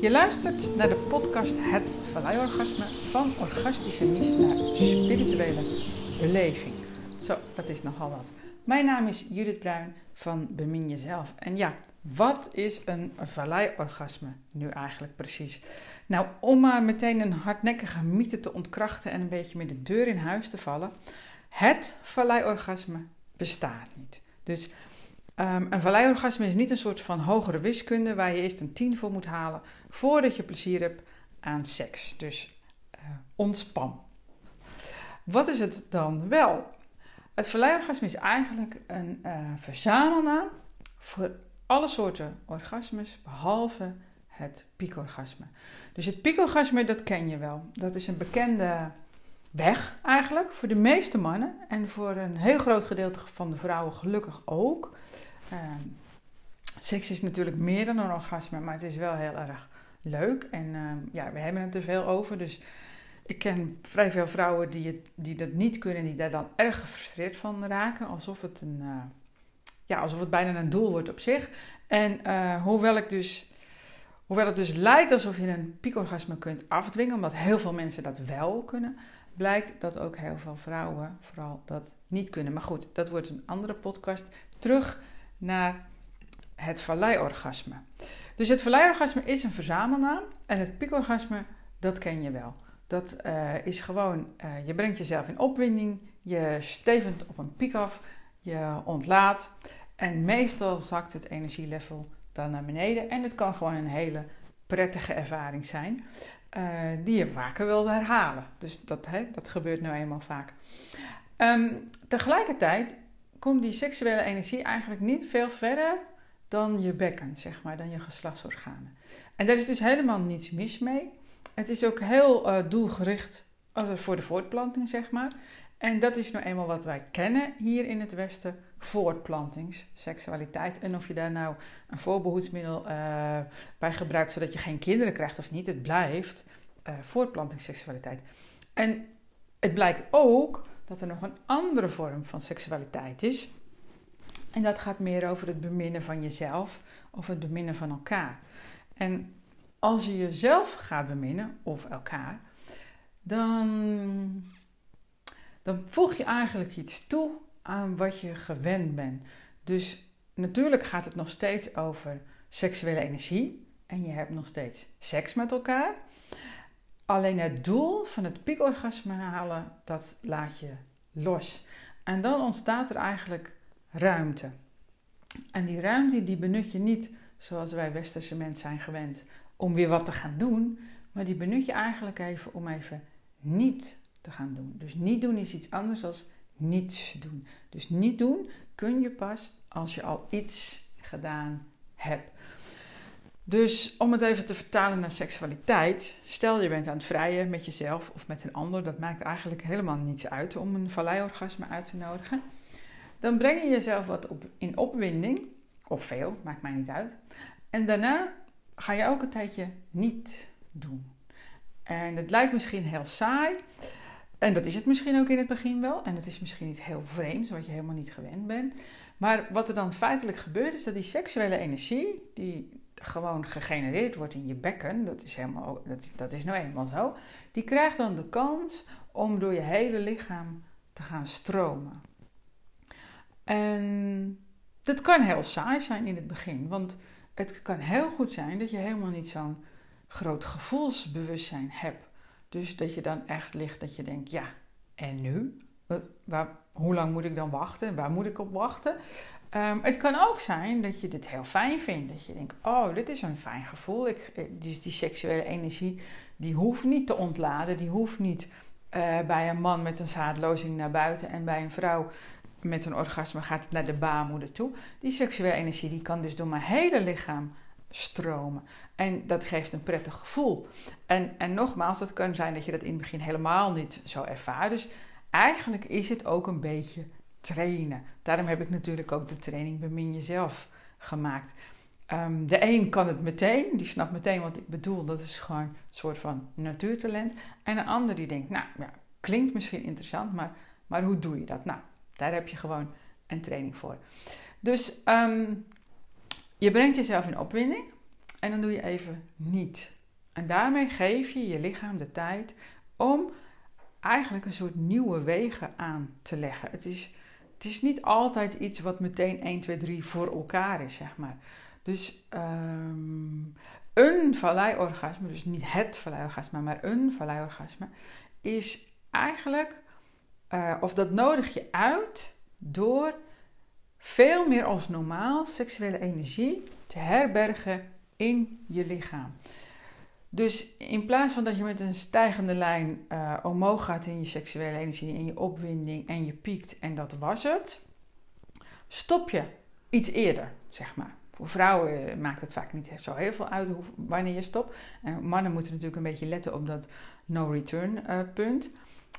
Je luistert naar de podcast Het Valleiorgasme van orgastische niche naar spirituele beleving. Zo, dat is nogal wat. Mijn naam is Judith Bruin van Bemin Jezelf. En ja, wat is een valleiorgasme nu eigenlijk precies? Nou, om maar meteen een hardnekkige mythe te ontkrachten en een beetje met de deur in huis te vallen. Het valleiorgasme bestaat niet. Dus um, een valleiorgasme is niet een soort van hogere wiskunde waar je eerst een 10 voor moet halen voordat je plezier hebt aan seks. Dus uh, ontspan. Wat is het dan wel? Het valleiorgasme is eigenlijk een uh, verzamelnaam voor alle soorten orgasmes behalve het piekorgasme. Dus het piekorgasme, dat ken je wel. Dat is een bekende weg eigenlijk voor de meeste mannen en voor een heel groot gedeelte van de vrouwen gelukkig ook. Uh, seks is natuurlijk meer dan een orgasme, maar het is wel heel erg leuk. En uh, ja, we hebben het er veel over. Dus ik ken vrij veel vrouwen die, het, die dat niet kunnen, die daar dan erg gefrustreerd van raken. Alsof het, een, uh, ja, alsof het bijna een doel wordt op zich. En uh, hoewel, ik dus, hoewel het dus lijkt alsof je een piekorgasme kunt afdwingen, omdat heel veel mensen dat wel kunnen, blijkt dat ook heel veel vrouwen vooral dat niet kunnen. Maar goed, dat wordt een andere podcast. Terug naar het valleiorgasme. Dus het valleiorgasme is een verzamelnaam en het piekorgasme, dat ken je wel. Dat uh, is gewoon, uh, je brengt jezelf in opwinding, je stevend op een piek af, je ontlaat en meestal zakt het energielevel dan naar beneden en het kan gewoon een hele prettige ervaring zijn uh, die je vaker wil herhalen. Dus dat, hè, dat gebeurt nu eenmaal vaak. Um, tegelijkertijd komt die seksuele energie eigenlijk niet veel verder dan je bekken, zeg maar, dan je geslachtsorganen. En daar is dus helemaal niets mis mee. Het is ook heel uh, doelgericht voor de voortplanting, zeg maar. En dat is nou eenmaal wat wij kennen hier in het Westen: voortplantingsseksualiteit. En of je daar nou een voorbehoedsmiddel uh, bij gebruikt zodat je geen kinderen krijgt of niet, het blijft uh, voortplantingsseksualiteit. En het blijkt ook dat er nog een andere vorm van seksualiteit is. En dat gaat meer over het beminnen van jezelf of het beminnen van elkaar. En als je jezelf gaat beminnen of elkaar, dan, dan voeg je eigenlijk iets toe aan wat je gewend bent. Dus natuurlijk gaat het nog steeds over seksuele energie en je hebt nog steeds seks met elkaar. Alleen het doel van het piekorgasme halen, dat laat je los. En dan ontstaat er eigenlijk ruimte. En die ruimte die benut je niet zoals wij westerse mensen zijn gewend om weer wat te gaan doen, maar die benut je eigenlijk even om even niet te gaan doen. Dus niet doen is iets anders dan niets doen. Dus niet doen kun je pas als je al iets gedaan hebt. Dus om het even te vertalen naar seksualiteit, stel je bent aan het vrijen met jezelf of met een ander, dat maakt eigenlijk helemaal niets uit om een valleiorgasme uit te nodigen. Dan breng je jezelf wat op, in opwinding, of veel, maakt mij niet uit. En daarna ga je ook een tijdje niet doen. En het lijkt misschien heel saai, en dat is het misschien ook in het begin wel, en het is misschien niet heel vreemd, wat je helemaal niet gewend bent. Maar wat er dan feitelijk gebeurt, is dat die seksuele energie, die gewoon gegenereerd wordt in je bekken, dat is, helemaal, dat, dat is nou eenmaal zo, die krijgt dan de kans om door je hele lichaam te gaan stromen. En dat kan heel saai zijn in het begin, want het kan heel goed zijn dat je helemaal niet zo'n groot gevoelsbewustzijn hebt. Dus dat je dan echt ligt dat je denkt, ja, en nu? Waar, hoe lang moet ik dan wachten? Waar moet ik op wachten? Um, het kan ook zijn dat je dit heel fijn vindt. Dat je denkt, oh, dit is een fijn gevoel. Ik, dus die seksuele energie, die hoeft niet te ontladen. Die hoeft niet uh, bij een man met een zaadlozing naar buiten. En bij een vrouw met een orgasme gaat het naar de baarmoeder toe. Die seksuele energie, die kan dus door mijn hele lichaam stromen. En dat geeft een prettig gevoel. En, en nogmaals, het kan zijn dat je dat in het begin helemaal niet zo ervaart. Dus eigenlijk is het ook een beetje trainen. Daarom heb ik natuurlijk ook de training Bemin Jezelf gemaakt. Um, de een kan het meteen, die snapt meteen wat ik bedoel. Dat is gewoon een soort van natuurtalent. En een ander die denkt, nou ja, klinkt misschien interessant, maar, maar hoe doe je dat? Nou, daar heb je gewoon een training voor. Dus um, je brengt jezelf in opwinding. en dan doe je even niet. En daarmee geef je je lichaam de tijd om eigenlijk een soort nieuwe wegen aan te leggen. Het is, het is niet altijd iets wat meteen 1, 2, 3 voor elkaar is, zeg maar. Dus um, een valleiorgasme, dus niet het valleiorgasme, maar een valleiorgasme, is eigenlijk, uh, of dat nodig je uit door veel meer als normaal seksuele energie te herbergen in je lichaam. Dus in plaats van dat je met een stijgende lijn uh, omhoog gaat in je seksuele energie, in je opwinding en je piekt en dat was het, stop je iets eerder, zeg maar. Voor vrouwen maakt het vaak niet zo heel veel uit wanneer je stopt. En mannen moeten natuurlijk een beetje letten op dat no-return uh, punt.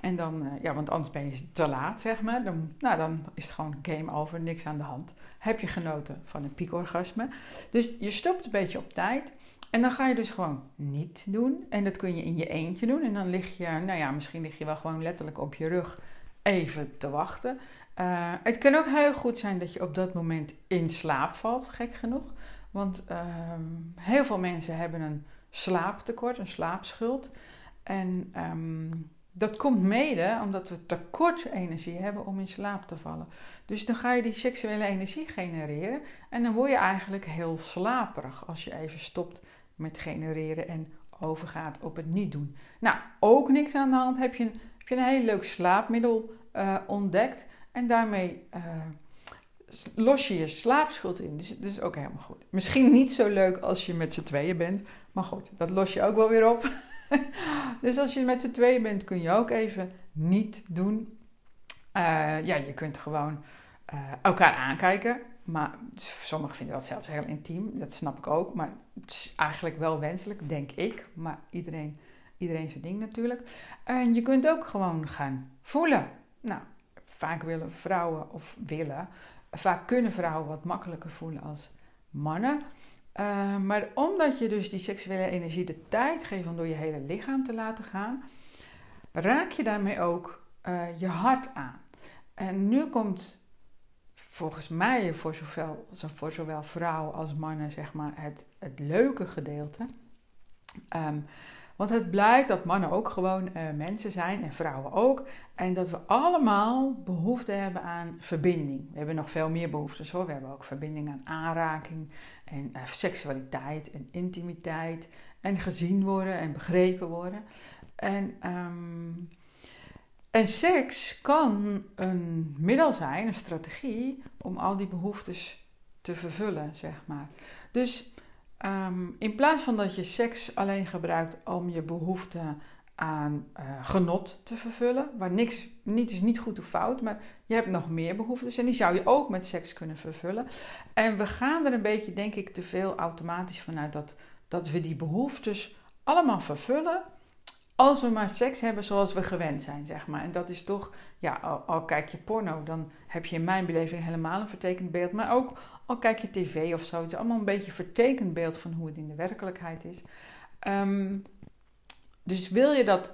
En dan, ja, want anders ben je te laat, zeg maar. Dan, nou, dan is het gewoon game over, niks aan de hand. Heb je genoten van een piekorgasme. Dus je stopt een beetje op tijd. En dan ga je dus gewoon niet doen. En dat kun je in je eentje doen. En dan lig je, nou ja, misschien lig je wel gewoon letterlijk op je rug even te wachten. Uh, het kan ook heel goed zijn dat je op dat moment in slaap valt, gek genoeg. Want uh, heel veel mensen hebben een slaaptekort, een slaapschuld. En um, dat komt mede omdat we tekort energie hebben om in slaap te vallen. Dus dan ga je die seksuele energie genereren en dan word je eigenlijk heel slaperig als je even stopt met genereren en overgaat op het niet doen. Nou, ook niks aan de hand. Heb je, heb je een heel leuk slaapmiddel uh, ontdekt en daarmee uh, los je je slaapschuld in. Dus dat is ook helemaal goed. Misschien niet zo leuk als je met z'n tweeën bent, maar goed, dat los je ook wel weer op. dus als je met z'n tweeën bent, kun je ook even niet doen. Uh, ja, je kunt gewoon elkaar aankijken. Maar sommigen vinden dat zelfs heel intiem. Dat snap ik ook. Maar het is eigenlijk wel wenselijk, denk ik. Maar iedereen, iedereen zijn ding natuurlijk. En je kunt ook gewoon gaan voelen. Nou, vaak willen vrouwen, of willen, vaak kunnen vrouwen wat makkelijker voelen als mannen. Uh, maar omdat je dus die seksuele energie de tijd geeft om door je hele lichaam te laten gaan, raak je daarmee ook uh, je hart aan. En nu komt volgens mij voor zowel, voor zowel vrouwen als mannen zeg maar, het, het leuke gedeelte. Um, want het blijkt dat mannen ook gewoon uh, mensen zijn en vrouwen ook. En dat we allemaal behoefte hebben aan verbinding. We hebben nog veel meer behoeftes hoor. We hebben ook verbinding aan aanraking en uh, seksualiteit en intimiteit. En gezien worden en begrepen worden. En, um, en seks kan een middel zijn, een strategie, om al die behoeftes te vervullen, zeg maar. Dus Um, in plaats van dat je seks alleen gebruikt om je behoefte aan uh, genot te vervullen, waar niks niet is niet goed of fout, maar je hebt nog meer behoeftes en die zou je ook met seks kunnen vervullen. En we gaan er een beetje, denk ik, te veel automatisch vanuit dat, dat we die behoeftes allemaal vervullen als we maar seks hebben zoals we gewend zijn, zeg maar. En dat is toch, ja, al, kijk je porno, dan heb je in mijn beleving helemaal een vertekend beeld. Maar ook al kijk je tv of zo, het is allemaal een beetje een vertekend beeld van hoe het in de werkelijkheid is. Um, dus wil je dat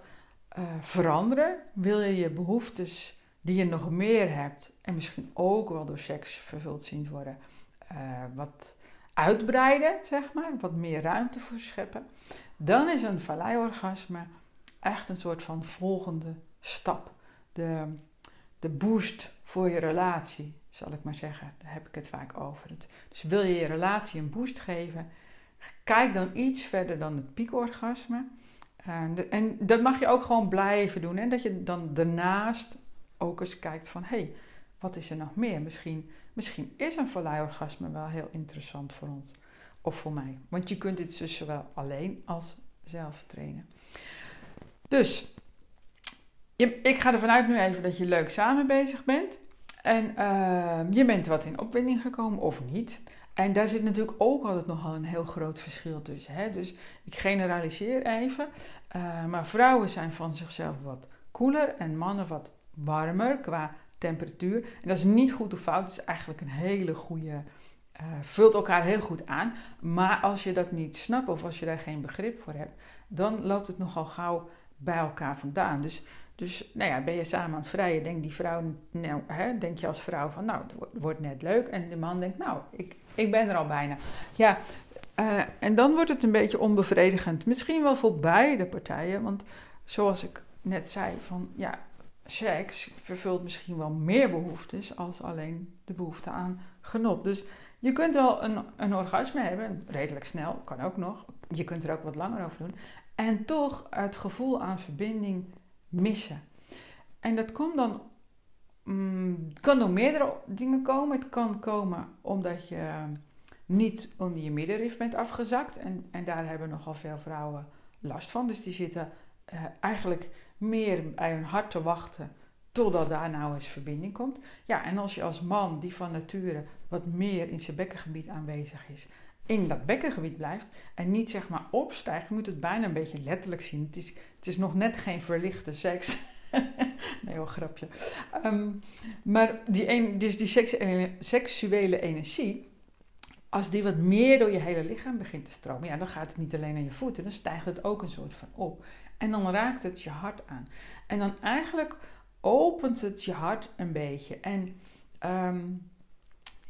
uh, veranderen, wil je je behoeftes die je nog meer hebt en misschien ook wel door seks vervuld zien worden, uh, wat uitbreiden, zeg maar, wat meer ruimte voor scheppen, dan is een valleiorgasme echt een soort van volgende stap. De, de boost voor je relatie, zal ik maar zeggen. Daar heb ik het vaak over. Dus wil je je relatie een boost geven, kijk dan iets verder dan het piekorgasme. En, en dat mag je ook gewoon blijven doen. En dat je dan daarnaast ook eens kijkt van... hey, wat is er nog meer? Misschien, misschien is een valleiorgasme wel heel interessant voor ons. Of voor mij. Want je kunt dit dus zowel alleen als zelf trainen. Dus ik ga ervan uit nu even dat je leuk samen bezig bent. En uh, je bent wat in opwinding gekomen of niet. En daar zit natuurlijk ook altijd nogal een heel groot verschil tussen. Hè? Dus ik generaliseer even. Uh, maar vrouwen zijn van zichzelf wat koeler en mannen wat warmer qua temperatuur. En dat is niet goed of fout. Het is eigenlijk een hele goede. Uh, vult elkaar heel goed aan. Maar als je dat niet snapt of als je daar geen begrip voor hebt, dan loopt het nogal gauw bij elkaar vandaan. Dus, dus nou ja, ben je samen aan het vrijen, denk die vrouw, nou, hè, denk je als vrouw van, nou, het wordt, net leuk. En de man denkt, nou, ik, ik ben er al bijna. Ja, Uh, en dan wordt het een beetje onbevredigend. Misschien wel voor beide partijen. Want zoals ik net zei, van ja, seks vervult misschien wel meer behoeftes als alleen de behoefte aan genot. Dus je kunt wel een, een orgasme hebben, redelijk snel, kan ook nog. Je kunt er ook wat langer over doen. En toch het gevoel aan verbinding missen. En dat komt dan, mm, kan door meerdere dingen komen. Het kan komen omdat je niet onder je middenrif bent afgezakt. En, en daar hebben nogal veel vrouwen last van. Dus die zitten uh, eigenlijk meer bij hun hart te wachten totdat daar nou eens verbinding komt. Ja, en als je als man die van nature wat meer in zijn bekkengebied aanwezig is, in dat bekkengebied blijft en niet zeg maar opstijgt, moet het bijna een beetje letterlijk zien. Het is, het is nog net geen verlichte seks. nee, wel grapje. Um, maar die, dus die seksuele, seksuele energie, als die wat meer door je hele lichaam begint te stromen, ja, dan gaat het niet alleen naar je voeten, dan stijgt het ook een soort van op. En dan raakt het je hart aan. En dan eigenlijk opent het je hart een beetje. En um,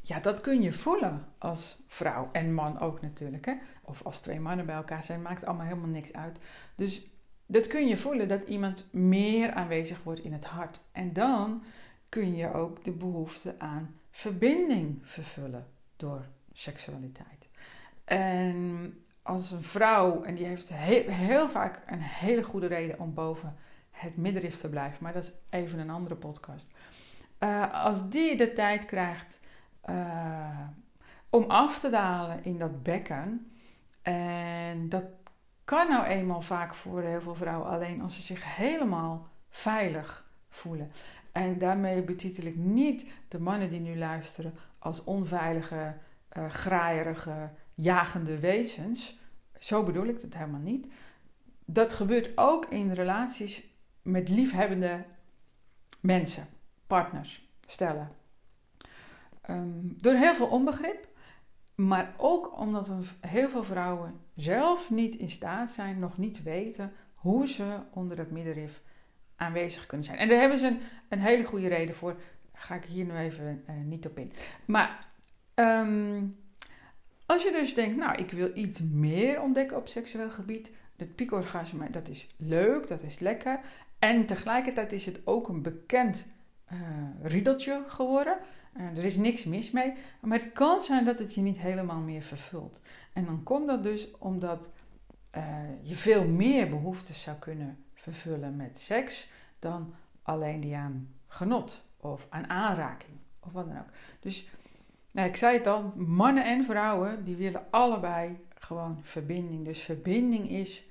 ja, dat kun je voelen als vrouw en man ook natuurlijk. Hè? Of als twee mannen bij elkaar zijn, maakt allemaal helemaal niks uit. Dus dat kun je voelen dat iemand meer aanwezig wordt in het hart. En dan kun je ook de behoefte aan verbinding vervullen door seksualiteit. En als een vrouw, en die heeft heel, vaak een hele goede reden om boven het middenrif te blijven, maar dat is even een andere podcast. Uh, als die de tijd krijgt uh, om af te dalen in dat bekken, en dat kan nou eenmaal vaak voor heel veel vrouwen alleen als ze zich helemaal veilig voelen. En daarmee betitel ik niet de mannen die nu luisteren als onveilige, uh, graaierige, jagende wezens. Zo bedoel ik het helemaal niet. Dat gebeurt ook in relaties met liefhebbende mensen, partners, stellen. Um, door heel veel onbegrip, maar ook omdat heel veel vrouwen zelf niet in staat zijn, nog niet weten hoe ze onder dat middenrif aanwezig kunnen zijn. En daar hebben ze een, een hele goede reden voor. Daar ga ik hier nu even uh, niet op in. Maar um, als je dus denkt, nou, ik wil iets meer ontdekken op seksueel gebied. Het piekorgasme, dat is leuk, dat is lekker. En tegelijkertijd is het ook een bekend uh, riedeltje geworden. Uh, er is niks mis mee. Maar het kan zijn dat het je niet helemaal meer vervult. En dan komt dat dus omdat uh, je veel meer behoeftes zou kunnen vervullen met seks dan alleen die aan genot of aan aanraking of wat dan ook. Dus nou, ik zei het al, mannen en vrouwen die willen allebei gewoon verbinding. Dus verbinding is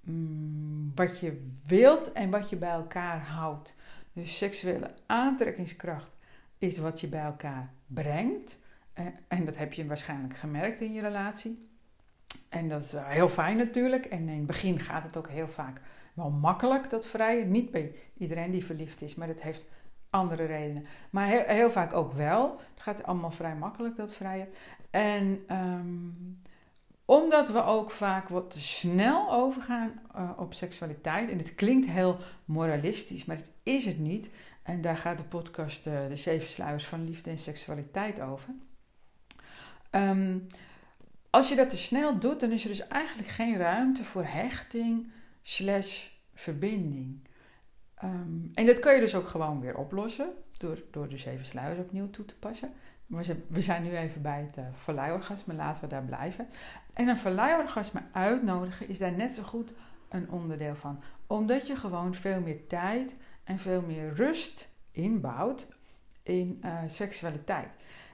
mm, wat je wilt en wat je bij elkaar houdt. Dus seksuele aantrekkingskracht is wat je bij elkaar brengt. Eh, en dat heb je waarschijnlijk gemerkt in je relatie. En dat is heel fijn natuurlijk. En in het begin gaat het ook heel vaak wel makkelijk, dat vrijen. Niet bij iedereen die verliefd is, maar het heeft andere redenen. Maar heel, heel, vaak ook wel. Het gaat allemaal vrij makkelijk, dat vrijen. En um, omdat we ook vaak wat te snel overgaan uh, op seksualiteit. En het klinkt heel moralistisch, maar het is het niet. En daar gaat de podcast uh, De Zeven Sluiers van Liefde en Seksualiteit over. Um, als je dat te snel doet, dan is er dus eigenlijk geen ruimte voor hechting slash verbinding. Um, en dat kun je dus ook gewoon weer oplossen door, door de zeven sluiers opnieuw toe te passen. We zijn nu even bij het uh, verleihorgasme, laten we daar blijven. En een verleihorgasme uitnodigen is daar net zo goed een onderdeel van. Omdat je gewoon veel meer tijd en veel meer rust inbouwt in uh, seksualiteit.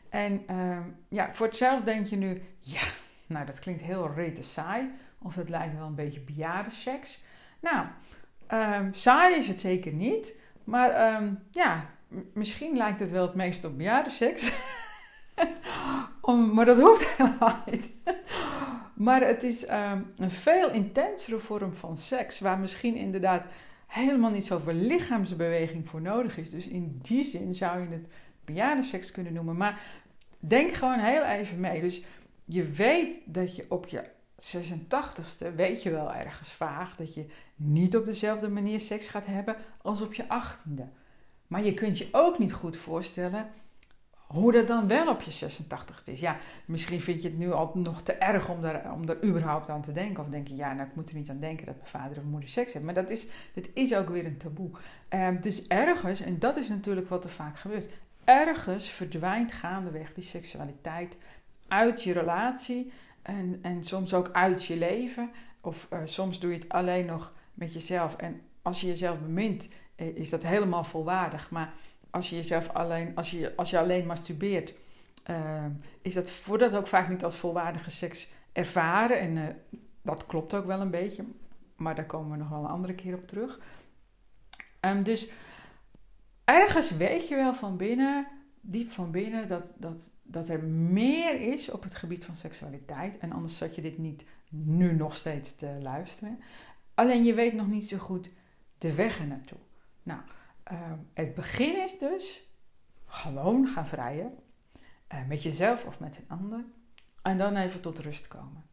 En uh, ja, voor hetzelfde denk je nu, ja, nou dat klinkt heel rete saai. Of dat lijkt wel een beetje bejaardenseks. Nou, um, saai is het zeker niet. Maar um, ja, misschien lijkt het wel het meest op bejaardenseks. Om, maar dat hoeft helemaal niet. maar het is um, een veel intensere vorm van seks, waar misschien inderdaad helemaal niet zoveel lichaamsbeweging voor nodig is. Dus in die zin zou je het bejaardenseks kunnen noemen. Maar denk gewoon heel even mee. Dus je weet dat je op je 86ste, weet je wel ergens vaag, dat je niet op dezelfde manier seks gaat hebben als op je 18e. Maar je kunt je ook niet goed voorstellen hoe dat dan wel op je 86 is. Ja, misschien vind je het nu al nog te erg om daar, om daar überhaupt aan te denken. Of denk je, ja, nou, ik moet er niet aan denken dat mijn vader of moeder seks heeft. Maar dat is, dat is ook weer een taboe. Um, dus ergens, en dat is natuurlijk wat er vaak gebeurt. Ergens verdwijnt gaandeweg die seksualiteit uit je relatie. En, en soms ook uit je leven. Of uh, soms doe je het alleen nog met jezelf. En als je jezelf bemint, uh, is dat helemaal volwaardig. Maar als je jezelf alleen, als je, als je alleen masturbeert, uh, is dat, wordt dat ook vaak niet als volwaardige seks ervaren. En uh, dat klopt ook wel een beetje, maar daar komen we nog wel een andere keer op terug. Um, dus ergens weet je wel van binnen, diep van binnen, dat, dat, dat er meer is op het gebied van seksualiteit. En anders zat je dit niet nu nog steeds te luisteren. Alleen je weet nog niet zo goed de weg er naartoe. Nou, uh, het begin is dus gewoon gaan vrijen. Uh, met jezelf of met een ander. En dan even tot rust komen.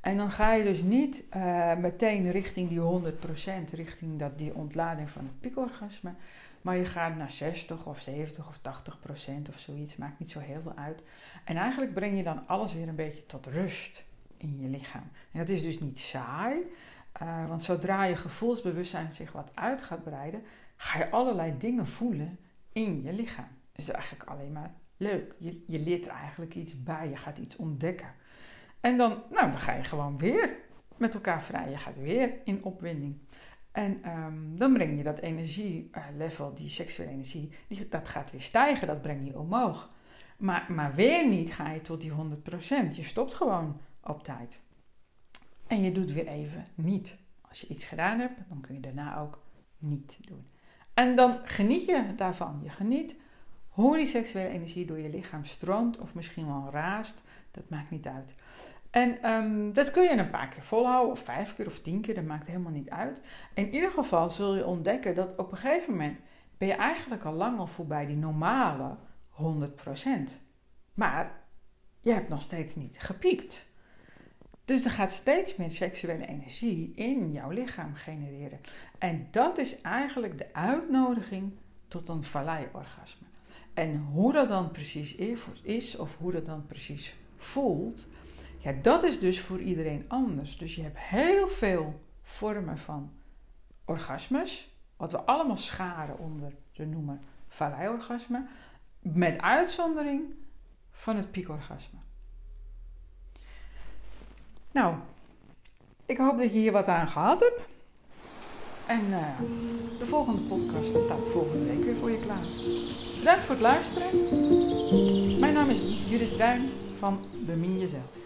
En dan ga je dus niet uh, meteen richting die 100%, richting dat, die ontlading van het piekorgasme. Maar je gaat naar 60 of 70 of 80% of zoiets. Maakt niet zo heel veel uit. En eigenlijk breng je dan alles weer een beetje tot rust in je lichaam. En dat is dus niet saai. Uh, want zodra je gevoelsbewustzijn zich wat uit gaat breiden, ga je allerlei dingen voelen in je lichaam. Dat is eigenlijk alleen maar leuk. Je, je leert er eigenlijk iets bij, je gaat iets ontdekken. En dan, nou, dan ga je gewoon weer met elkaar vrij. Je gaat weer in opwinding. En um, dan breng je dat energielevel, die seksuele energie, die, dat gaat weer stijgen, dat breng je omhoog. Maar, maar weer niet ga je tot die 100%. Je stopt gewoon op tijd. En je doet weer even niet. Als je iets gedaan hebt, dan kun je daarna ook niet doen. En dan geniet je daarvan. Je geniet hoe die seksuele energie door je lichaam stroomt of misschien wel raast. Dat maakt niet uit. En um, dat kun je een paar keer volhouden, of vijf keer of tien keer, dat maakt helemaal niet uit. In ieder geval zul je ontdekken dat op een gegeven moment ben je eigenlijk al lang al voorbij die normale 100%. Maar je hebt nog steeds niet gepiekt. Dus er gaat steeds meer seksuele energie in jouw lichaam genereren. En dat is eigenlijk de uitnodiging tot een vallei-orgasme. En hoe dat dan precies is, of hoe dat dan precies voelt, ja, dat is dus voor iedereen anders. Dus je hebt heel veel vormen van orgasmes, wat we allemaal scharen onder de noemen vallei-orgasme, met uitzondering van het piekorgasme. Nou, ik hoop dat je hier wat aan gehad hebt. En uh, de volgende podcast staat volgende week weer voor je klaar. Bedankt voor het luisteren. Mijn naam is Judith Bruin van Bemin Jezelf.